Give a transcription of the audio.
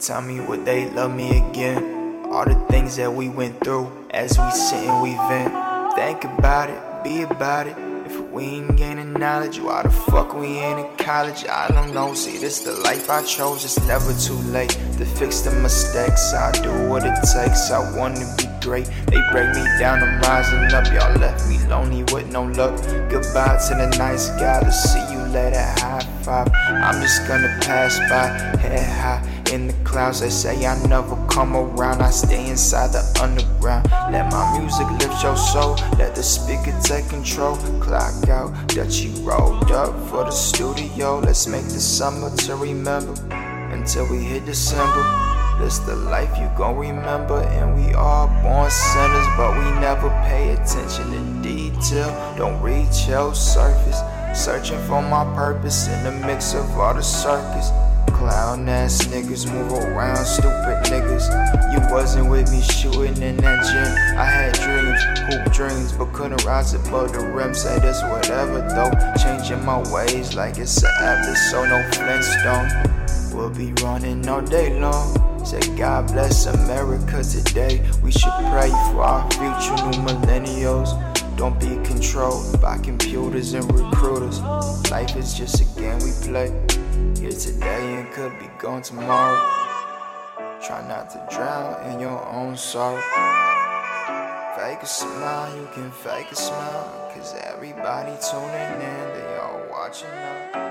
Tell me would they love me again? All the things that we went through as we sit and we vent. Think about it, be about it. If we ain't gaining knowledge, why the fuck we ain't in college? I don't know. See, this the life I chose. It's never too late to fix the mistakes. I do what it takes. I wanna be great. They break me down, I'm rising up. Y'all left me lonely with no luck. Goodbye to the nice guy. To see you later. High five. I'm just gonna pass by, head high in the clouds. They say I never come around. I stay inside the underground. Let my music lift your soul. Let the speaker take control. Clock out that you rolled up for the studio. Let's make the summer to remember until we hit December. This the life you gon' remember, and we all born sinners, but we never pay attention to detail. Don't reach your surface, searching for my purpose in the mix of all the circus. Clown ass niggas move around, stupid niggas. You wasn't with me shooting in that gym. I had dreams, hoop dreams, but couldn't rise above the rim. Say this whatever though, changing my ways like it's an episode, no Flintstone. We'll be running all day long. Say God bless America today. We should pray for our future new millennials. Don't be controlled by computers and recruiters. Life is just a game we play. Here today and could be gone tomorrow. Try not to drown in your own sorrow. Fake a smile, you can fake a smile. Cause everybody tuning in, they all watching now.